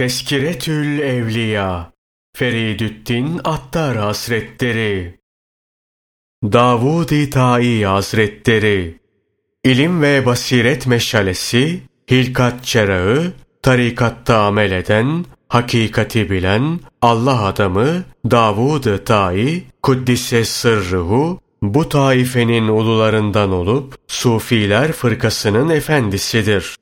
Teskiretül Evliya Feridüddin Attar Hazretleri Davud-i Tai Hazretleri İlim ve basiret meşalesi, hilkat çerağı, tarikatta amel eden, hakikati bilen, Allah adamı Davud-ı Tai, Kuddise sırrıhu, bu taifenin ulularından olup, Sufiler fırkasının efendisidir.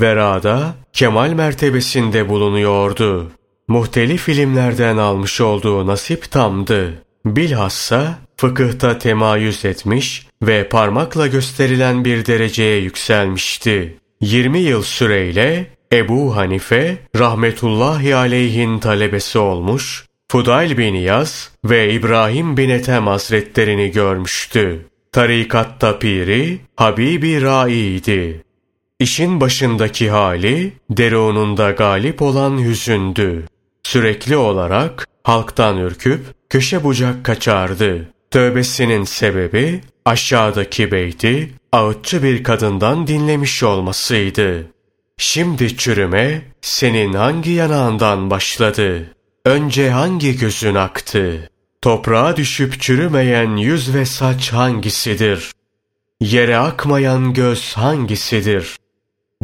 Verada kemal mertebesinde bulunuyordu. Muhtelif ilimlerden almış olduğu nasip tamdı. Bilhassa fıkıhta temayüz etmiş ve parmakla gösterilen bir dereceye yükselmişti. 20 yıl süreyle Ebu Hanife rahmetullahi aleyhin talebesi olmuş, Fudayl bin Yaz ve İbrahim bin Ethem hazretlerini görmüştü. Tarikatta piri Habibi Rai'ydi. İşin başındaki hali, derununda galip olan hüzündü. Sürekli olarak halktan ürküp köşe bucak kaçardı. Tövbesinin sebebi aşağıdaki beyti ağıtçı bir kadından dinlemiş olmasıydı. Şimdi çürüme senin hangi yanağından başladı? Önce hangi gözün aktı? Toprağa düşüp çürümeyen yüz ve saç hangisidir? Yere akmayan göz hangisidir?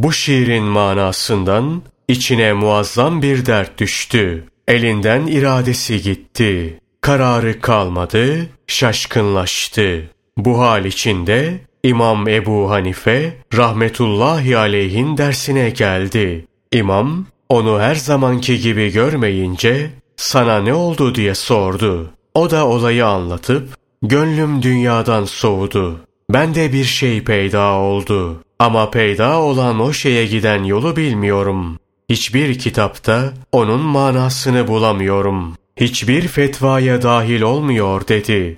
Bu şiirin manasından içine muazzam bir dert düştü. Elinden iradesi gitti. Kararı kalmadı, şaşkınlaştı. Bu hal içinde İmam Ebu Hanife rahmetullahi aleyhin dersine geldi. İmam onu her zamanki gibi görmeyince sana ne oldu diye sordu. O da olayı anlatıp gönlüm dünyadan soğudu. Bende bir şey peyda oldu. Ama peyda olan o şeye giden yolu bilmiyorum. Hiçbir kitapta onun manasını bulamıyorum. Hiçbir fetvaya dahil olmuyor dedi.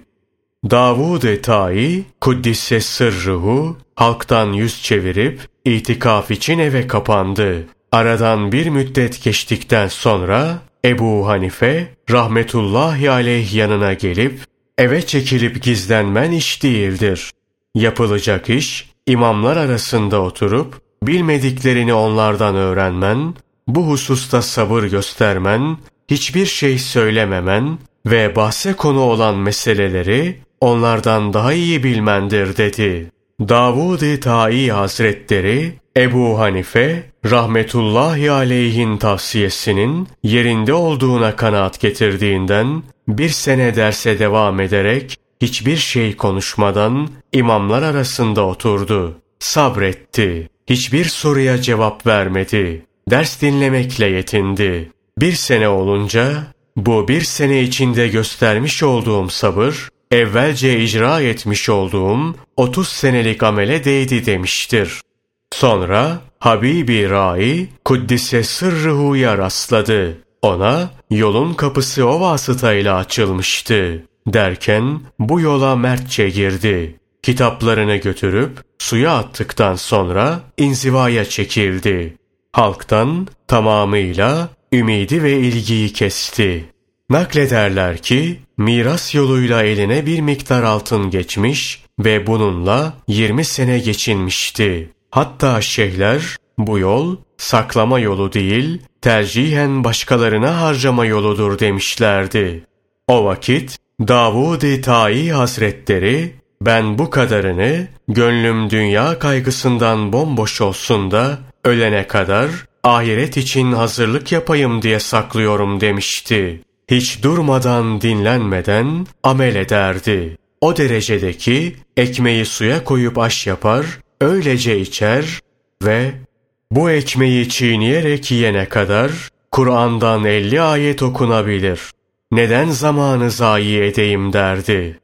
Davud-ı Tai, Kuddisse sırruhu, halktan yüz çevirip itikaf için eve kapandı. Aradan bir müddet geçtikten sonra Ebu Hanife rahmetullahi aleyh yanına gelip eve çekilip gizlenmen iş değildir. Yapılacak iş imamlar arasında oturup bilmediklerini onlardan öğrenmen, bu hususta sabır göstermen, hiçbir şey söylememen ve bahse konu olan meseleleri onlardan daha iyi bilmendir dedi. Davud-i Tai Hazretleri Ebu Hanife rahmetullahi aleyhin tavsiyesinin yerinde olduğuna kanaat getirdiğinden bir sene derse devam ederek hiçbir şey konuşmadan imamlar arasında oturdu. Sabretti. Hiçbir soruya cevap vermedi. Ders dinlemekle yetindi. Bir sene olunca bu bir sene içinde göstermiş olduğum sabır evvelce icra etmiş olduğum 30 senelik amele değdi demiştir. Sonra Habibi Rai Kuddise Sırrıhu'ya rastladı. Ona yolun kapısı o vasıtayla açılmıştı. Derken bu yola mertçe girdi. Kitaplarını götürüp suya attıktan sonra inzivaya çekildi. Halktan tamamıyla ümidi ve ilgiyi kesti. Naklederler ki miras yoluyla eline bir miktar altın geçmiş ve bununla 20 sene geçinmişti. Hatta şeyhler bu yol saklama yolu değil, tercihen başkalarına harcama yoludur demişlerdi. O vakit Davud-i Tai Hazretleri ben bu kadarını gönlüm dünya kaygısından bomboş olsun da ölene kadar ahiret için hazırlık yapayım diye saklıyorum demişti. Hiç durmadan dinlenmeden amel ederdi. O derecedeki ekmeği suya koyup aş yapar, öylece içer ve bu ekmeği çiğneyerek yiyene kadar Kur'an'dan elli ayet okunabilir neden zamanı zayi edeyim derdi.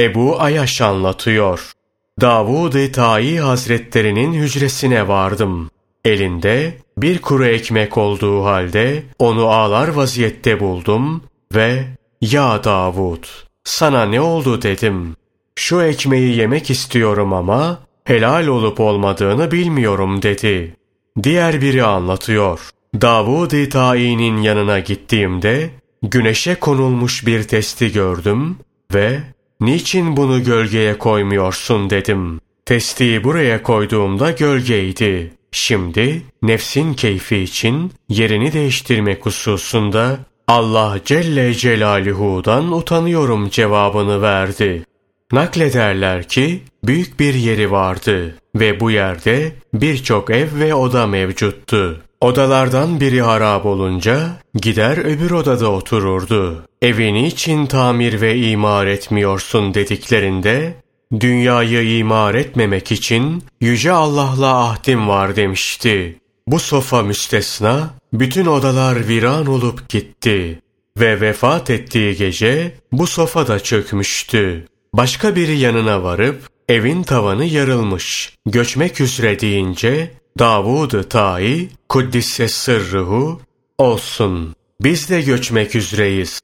Ebu Ayaş anlatıyor. Davud-ı Tai Hazretlerinin hücresine vardım. Elinde bir kuru ekmek olduğu halde onu ağlar vaziyette buldum ve ''Ya Davud, sana ne oldu?'' dedim. ''Şu ekmeği yemek istiyorum ama helal olup olmadığını bilmiyorum.'' dedi. Diğer biri anlatıyor. Davud-ı Tai'nin yanına gittiğimde güneşe konulmuş bir testi gördüm ve niçin bunu gölgeye koymuyorsun dedim. Testiyi buraya koyduğumda gölgeydi. Şimdi nefsin keyfi için yerini değiştirmek hususunda Allah Celle Celaluhu'dan utanıyorum cevabını verdi. Naklederler ki büyük bir yeri vardı ve bu yerde birçok ev ve oda mevcuttu. Odalardan biri harap olunca gider öbür odada otururdu. Evini için tamir ve imar etmiyorsun dediklerinde dünyayı imar etmemek için Yüce Allah'la ahdim var demişti. Bu sofa müstesna, bütün odalar viran olup gitti. Ve vefat ettiği gece bu sofa da çökmüştü. Başka biri yanına varıp evin tavanı yarılmış. Göçmek üzere deyince Davud-ı Ta'i Kuddisse sırrıhu olsun. Biz de göçmek üzereyiz.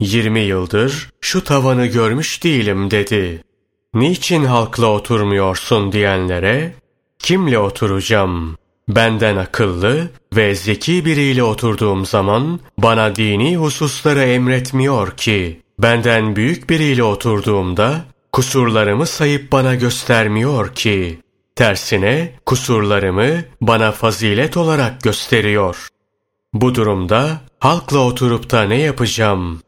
Yirmi yıldır şu tavanı görmüş değilim dedi. Niçin halkla oturmuyorsun diyenlere, kimle oturacağım? Benden akıllı ve zeki biriyle oturduğum zaman bana dini hususları emretmiyor ki, benden büyük biriyle oturduğumda kusurlarımı sayıp bana göstermiyor ki, tersine kusurlarımı bana fazilet olarak gösteriyor. Bu durumda halkla oturup da ne yapacağım?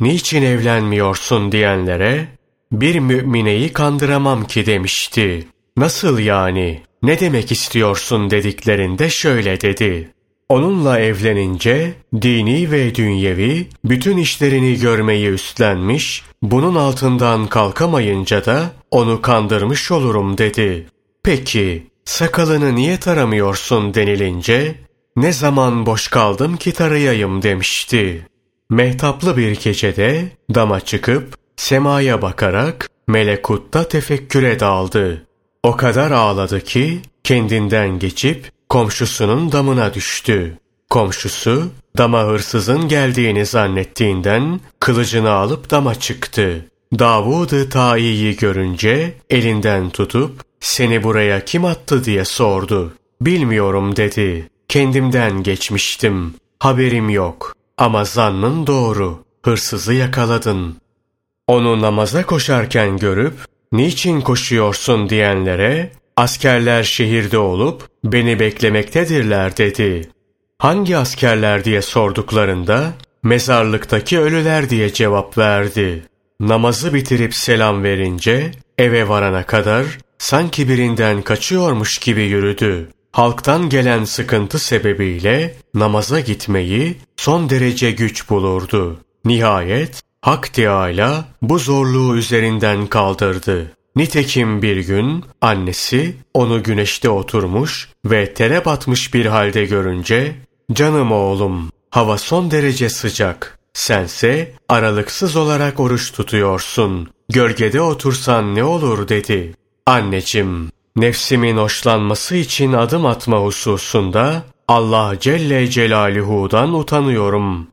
Niçin evlenmiyorsun diyenlere, bir mümineyi kandıramam ki demişti. Nasıl yani? Ne demek istiyorsun dediklerinde şöyle dedi. Onunla evlenince dini ve dünyevi bütün işlerini görmeyi üstlenmiş, bunun altından kalkamayınca da onu kandırmış olurum dedi. Peki sakalını niye taramıyorsun denilince ne zaman boş kaldım ki tarayayım demişti. Mehtaplı bir gecede dama çıkıp semaya bakarak melekutta tefekküre daldı. O kadar ağladı ki kendinden geçip komşusunun damına düştü. Komşusu dama hırsızın geldiğini zannettiğinden kılıcını alıp dama çıktı. Davud-ı Ta'i'yi görünce elinden tutup seni buraya kim attı diye sordu. Bilmiyorum dedi. Kendimden geçmiştim. Haberim yok. Ama zannın doğru. Hırsızı yakaladın. Onu namaza koşarken görüp niçin koşuyorsun diyenlere askerler şehirde olup beni beklemektedirler dedi. Hangi askerler diye sorduklarında mezarlıktaki ölüler diye cevap verdi. Namazı bitirip selam verince eve varana kadar sanki birinden kaçıyormuş gibi yürüdü. Halktan gelen sıkıntı sebebiyle namaza gitmeyi son derece güç bulurdu. Nihayet Hak Teâlâ bu zorluğu üzerinden kaldırdı. Nitekim bir gün annesi onu güneşte oturmuş ve tere batmış bir halde görünce ''Canım oğlum, hava son derece sıcak. Sense aralıksız olarak oruç tutuyorsun. Gölgede otursan ne olur?'' dedi. Anneciğim, nefsimin hoşlanması için adım atma hususunda Allah Celle Celaluhu'dan utanıyorum.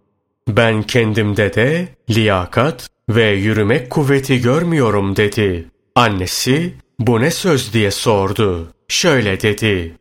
Ben kendimde de liyakat ve yürümek kuvveti görmüyorum dedi. Annesi bu ne söz diye sordu. Şöyle dedi.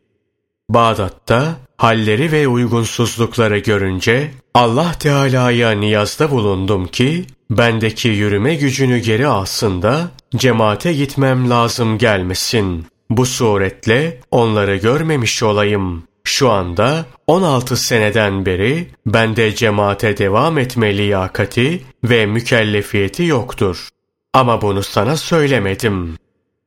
Bağdat'ta halleri ve uygunsuzlukları görünce Allah Teala'ya niyazda bulundum ki bendeki yürüme gücünü geri alsın da cemaate gitmem lazım gelmesin. Bu suretle onları görmemiş olayım. Şu anda 16 seneden beri bende cemaate devam etme liyakati ve mükellefiyeti yoktur. Ama bunu sana söylemedim.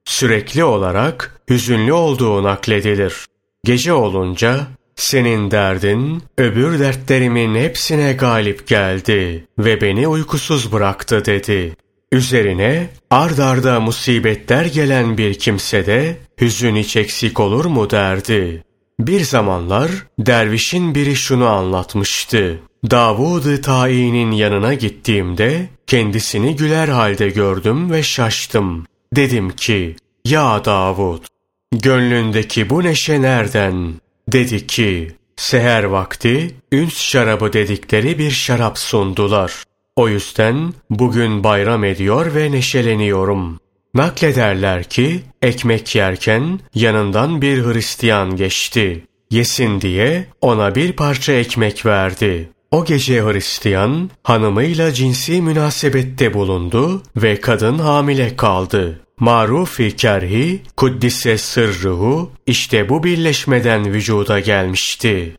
Sürekli olarak hüzünlü olduğu nakledilir. Gece olunca senin derdin öbür dertlerimin hepsine galip geldi ve beni uykusuz bıraktı dedi. Üzerine ard arda musibetler gelen bir kimse de hüzün hiç eksik olur mu derdi. Bir zamanlar dervişin biri şunu anlatmıştı. Davud-ı Ta'i'nin yanına gittiğimde kendisini güler halde gördüm ve şaştım. Dedim ki, ya Davud, gönlündeki bu neşe nereden? Dedi ki, seher vakti üns şarabı dedikleri bir şarap sundular. O yüzden bugün bayram ediyor ve neşeleniyorum. Naklederler ki ekmek yerken yanından bir Hristiyan geçti. Yesin diye ona bir parça ekmek verdi. O gece Hristiyan hanımıyla cinsi münasebette bulundu ve kadın hamile kaldı. marufi kerhi, kuddise sırruhu, işte bu birleşmeden vücuda gelmişti.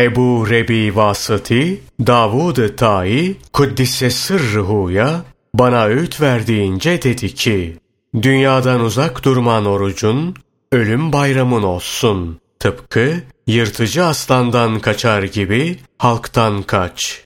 Ebu Rebi Vasıti, Davud-ı Tai, kuddise sırruhuya, bana öğüt verdiğince dedi ki, dünyadan uzak durman orucun, ölüm bayramın olsun. Tıpkı yırtıcı aslandan kaçar gibi halktan kaç.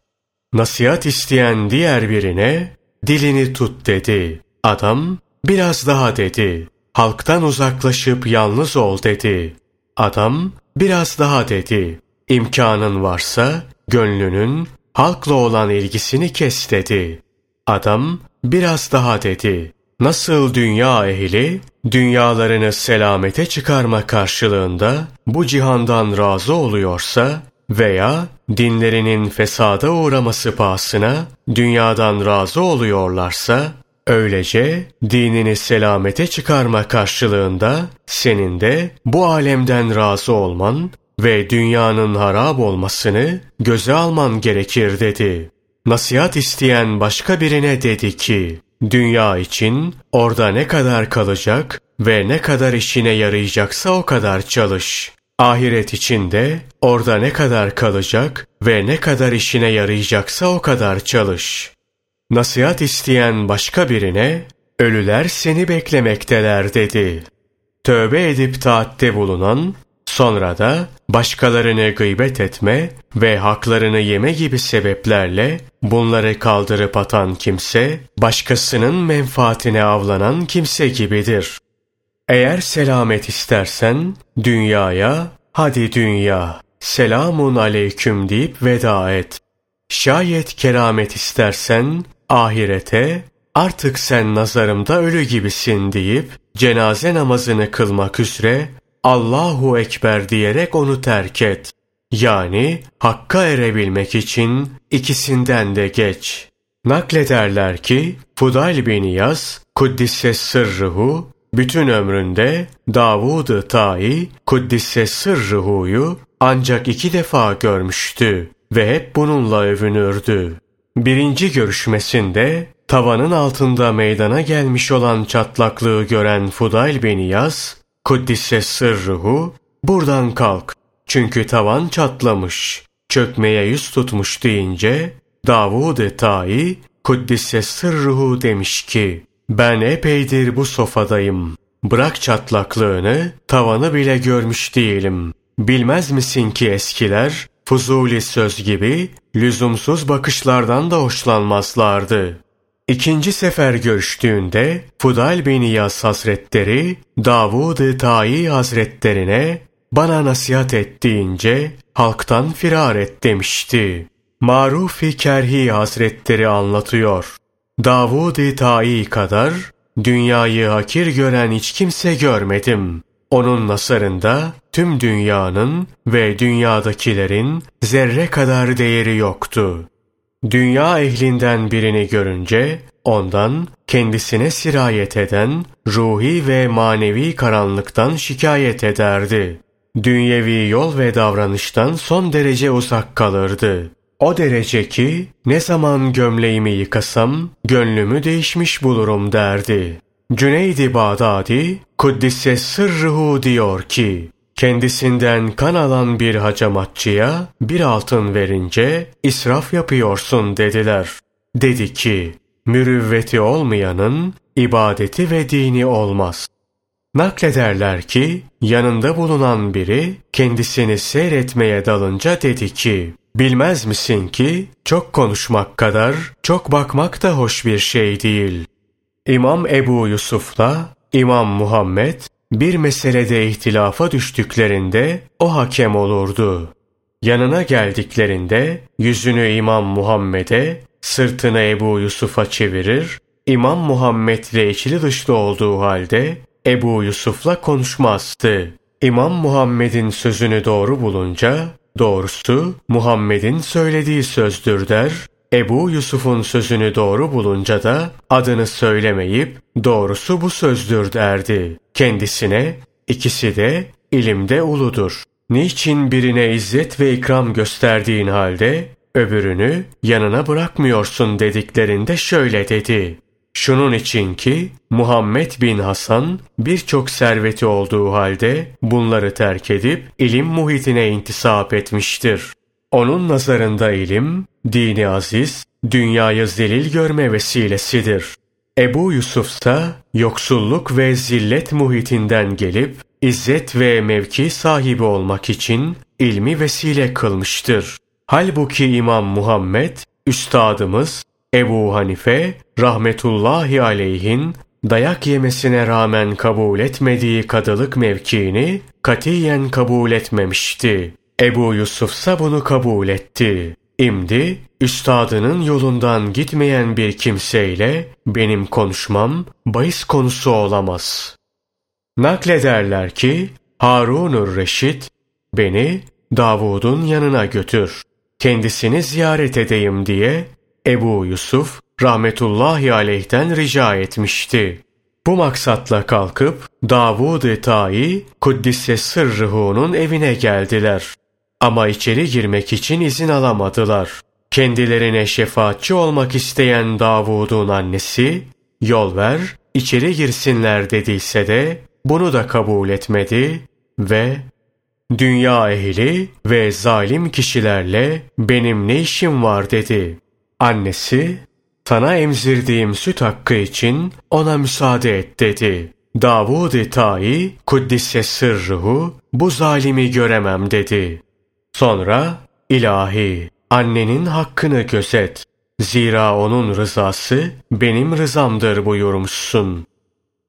Nasihat isteyen diğer birine dilini tut dedi. Adam biraz daha dedi. Halktan uzaklaşıp yalnız ol dedi. Adam biraz daha dedi. İmkanın varsa gönlünün halkla olan ilgisini kes dedi. Adam biraz daha dedi. Nasıl dünya ehli dünyalarını selamete çıkarma karşılığında bu cihandan razı oluyorsa veya dinlerinin fesada uğraması pahasına dünyadan razı oluyorlarsa öylece dinini selamete çıkarma karşılığında senin de bu alemden razı olman ve dünyanın harap olmasını göze alman gerekir dedi. Nasihat isteyen başka birine dedi ki, Dünya için orada ne kadar kalacak ve ne kadar işine yarayacaksa o kadar çalış. Ahiret için de orada ne kadar kalacak ve ne kadar işine yarayacaksa o kadar çalış. Nasihat isteyen başka birine ölüler seni beklemekteler dedi. Tövbe edip taatte bulunan Sonra da başkalarını gıybet etme ve haklarını yeme gibi sebeplerle bunları kaldırıp atan kimse, başkasının menfaatine avlanan kimse gibidir. Eğer selamet istersen, dünyaya, hadi dünya, selamun aleyküm deyip veda et. Şayet keramet istersen, ahirete, artık sen nazarımda ölü gibisin deyip, cenaze namazını kılmak üzere Allahu Ekber diyerek onu terk et. Yani hakka erebilmek için ikisinden de geç. Naklederler ki Fudayl bin Yaz, Kuddisse sırrıhu, bütün ömründe Davud-ı Tai, Kuddisse sırrıhuyu ancak iki defa görmüştü ve hep bununla övünürdü. Birinci görüşmesinde tavanın altında meydana gelmiş olan çatlaklığı gören Fudayl bin Yaz, Kuddise sırruhu, buradan kalk. Çünkü tavan çatlamış. Çökmeye yüz tutmuş deyince, Davud-ı Tai, Kuddise sırruhu demiş ki, ben epeydir bu sofadayım. Bırak çatlaklığını, tavanı bile görmüş değilim. Bilmez misin ki eskiler, fuzuli söz gibi, lüzumsuz bakışlardan da hoşlanmazlardı. İkinci sefer görüştüğünde Fudal bin İyas Hazretleri Davud-ı Tai Hazretlerine bana nasihat et deyince halktan firar et demişti. Maruf-i Kerhi Hazretleri anlatıyor. Davud-ı Tai kadar dünyayı hakir gören hiç kimse görmedim. Onun nasarında tüm dünyanın ve dünyadakilerin zerre kadar değeri yoktu. Dünya ehlinden birini görünce ondan kendisine sirayet eden ruhi ve manevi karanlıktan şikayet ederdi. Dünyevi yol ve davranıştan son derece uzak kalırdı. O derece ki ne zaman gömleğimi yıkasam gönlümü değişmiş bulurum derdi. Cüneydi Bağdadi Kuddise sırruhu diyor ki Kendisinden kan alan bir hacamatçıya bir altın verince israf yapıyorsun dediler. Dedi ki, mürüvveti olmayanın ibadeti ve dini olmaz. Naklederler ki yanında bulunan biri kendisini seyretmeye dalınca dedi ki, bilmez misin ki çok konuşmak kadar çok bakmak da hoş bir şey değil. İmam Ebu Yusuf'la İmam Muhammed bir meselede ihtilafa düştüklerinde o hakem olurdu. Yanına geldiklerinde yüzünü İmam Muhammed'e, sırtını Ebu Yusuf'a çevirir, İmam Muhammed'le içli dışlı olduğu halde Ebu Yusuf'la konuşmazdı. İmam Muhammed'in sözünü doğru bulunca, doğrusu Muhammed'in söylediği sözdür der, Ebu Yusuf'un sözünü doğru bulunca da adını söylemeyip doğrusu bu sözdür derdi. Kendisine ikisi de ilimde uludur. Niçin birine izzet ve ikram gösterdiğin halde öbürünü yanına bırakmıyorsun dediklerinde şöyle dedi. Şunun için ki Muhammed bin Hasan birçok serveti olduğu halde bunları terk edip ilim muhitine intisap etmiştir. Onun nazarında ilim, dini aziz, dünyayı zelil görme vesilesidir. Ebu Yusuf ise yoksulluk ve zillet muhitinden gelip izzet ve mevki sahibi olmak için ilmi vesile kılmıştır. Halbuki İmam Muhammed, üstadımız Ebu Hanife rahmetullahi aleyhin dayak yemesine rağmen kabul etmediği kadılık mevkiini katiyen kabul etmemişti. Ebu Yusuf ise bunu kabul etti. İmdi, üstadının yolundan gitmeyen bir kimseyle benim konuşmam bahis konusu olamaz. Naklederler ki Harunur Reşit beni Davud'un yanına götür. Kendisini ziyaret edeyim diye Ebu Yusuf rahmetullahi aleyhten rica etmişti. Bu maksatla kalkıp Davud-ı Ta'i Kuddise Sırrıhu'nun evine geldiler. Ama içeri girmek için izin alamadılar. Kendilerine şefaatçi olmak isteyen Davud'un annesi, yol ver, içeri girsinler dediyse de bunu da kabul etmedi ve dünya ehli ve zalim kişilerle benim ne işim var dedi. Annesi, sana emzirdiğim süt hakkı için ona müsaade et dedi. Davud-i Ta'i Kuddise sırruhu bu zalimi göremem dedi. Sonra ilahi annenin hakkını gözet. Zira onun rızası benim rızamdır buyurmuşsun.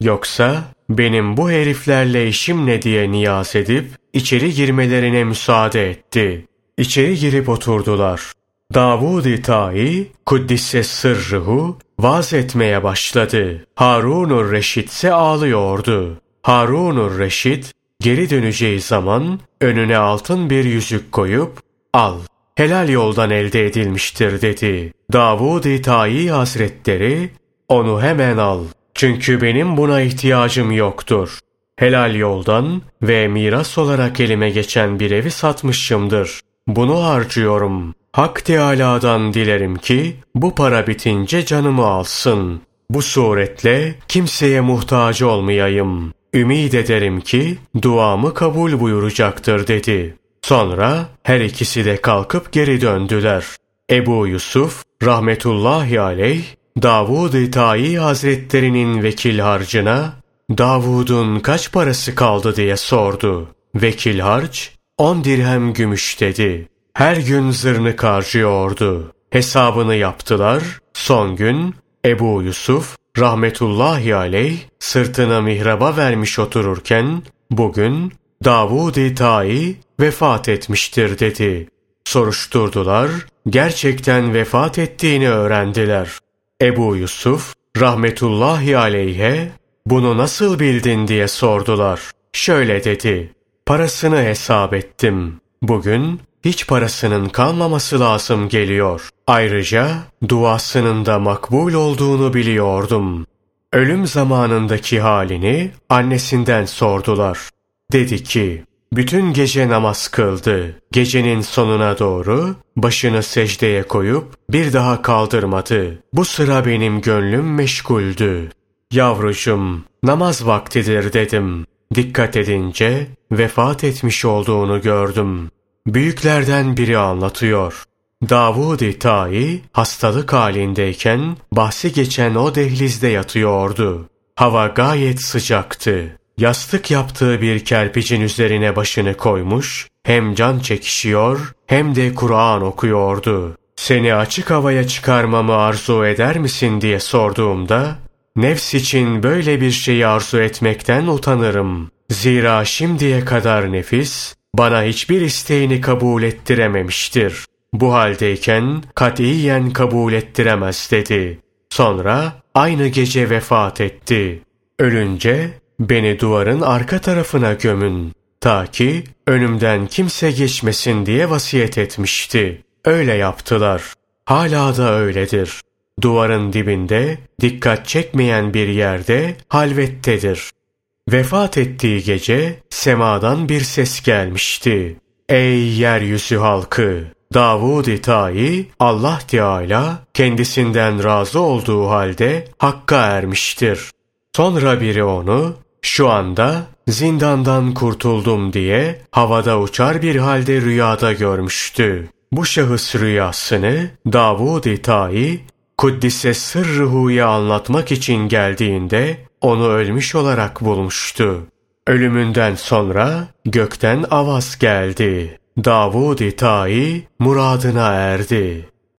Yoksa benim bu heriflerle işim ne diye niyaz edip içeri girmelerine müsaade etti. İçeri girip oturdular. Davud-i Ta'i Kuddisse sırrıhu vaz etmeye başladı. Harunur Reşit ise ağlıyordu. Harunur Reşit geri döneceği zaman önüne altın bir yüzük koyup al helal yoldan elde edilmiştir dedi. Davud-i Ta'i Hazretleri onu hemen al çünkü benim buna ihtiyacım yoktur. Helal yoldan ve miras olarak elime geçen bir evi satmışımdır. Bunu harcıyorum. Hak Teâlâ'dan dilerim ki bu para bitince canımı alsın. Bu suretle kimseye muhtaç olmayayım. Ümid ederim ki duamı kabul buyuracaktır dedi. Sonra her ikisi de kalkıp geri döndüler. Ebu Yusuf rahmetullahi aleyh Davud-i Tayi Hazretlerinin vekil harcına Davud'un kaç parası kaldı diye sordu. Vekil harç on dirhem gümüş dedi. Her gün zırnık harcıyordu. Hesabını yaptılar. Son gün Ebu Yusuf rahmetullahi aleyh sırtına mihraba vermiş otururken bugün Davud-i Ta'i vefat etmiştir dedi. Soruşturdular, gerçekten vefat ettiğini öğrendiler. Ebu Yusuf rahmetullahi aleyhe bunu nasıl bildin diye sordular. Şöyle dedi, parasını hesap ettim. Bugün hiç parasının kalmaması lazım geliyor. Ayrıca duasının da makbul olduğunu biliyordum. Ölüm zamanındaki halini annesinden sordular. Dedi ki, bütün gece namaz kıldı. Gecenin sonuna doğru başını secdeye koyup bir daha kaldırmadı. Bu sıra benim gönlüm meşguldü. Yavrucum, namaz vaktidir dedim. Dikkat edince vefat etmiş olduğunu gördüm. Büyüklerden biri anlatıyor. Davud-i Ta'i hastalık halindeyken bahsi geçen o dehlizde yatıyordu. Hava gayet sıcaktı. Yastık yaptığı bir kerpicin üzerine başını koymuş, hem can çekişiyor hem de Kur'an okuyordu. Seni açık havaya çıkarmamı arzu eder misin diye sorduğumda, nefs için böyle bir şeyi arzu etmekten utanırım. Zira şimdiye kadar nefis, bana hiçbir isteğini kabul ettirememiştir. Bu haldeyken katiyen kabul ettiremez dedi. Sonra aynı gece vefat etti. Ölünce beni duvarın arka tarafına gömün. Ta ki önümden kimse geçmesin diye vasiyet etmişti. Öyle yaptılar. Hala da öyledir. Duvarın dibinde, dikkat çekmeyen bir yerde halvettedir. Vefat ettiği gece semadan bir ses gelmişti. Ey yeryüzü halkı! Davud-i Tayi Allah Teala kendisinden razı olduğu halde hakka ermiştir. Sonra biri onu şu anda zindandan kurtuldum diye havada uçar bir halde rüyada görmüştü. Bu şahıs rüyasını Davud-i Tayi Kuddise sırrıhu'ya anlatmak için geldiğinde onu ölmüş olarak bulmuştu. Ölümünden sonra gökten avaz geldi. Davud-i Tayi muradına erdi.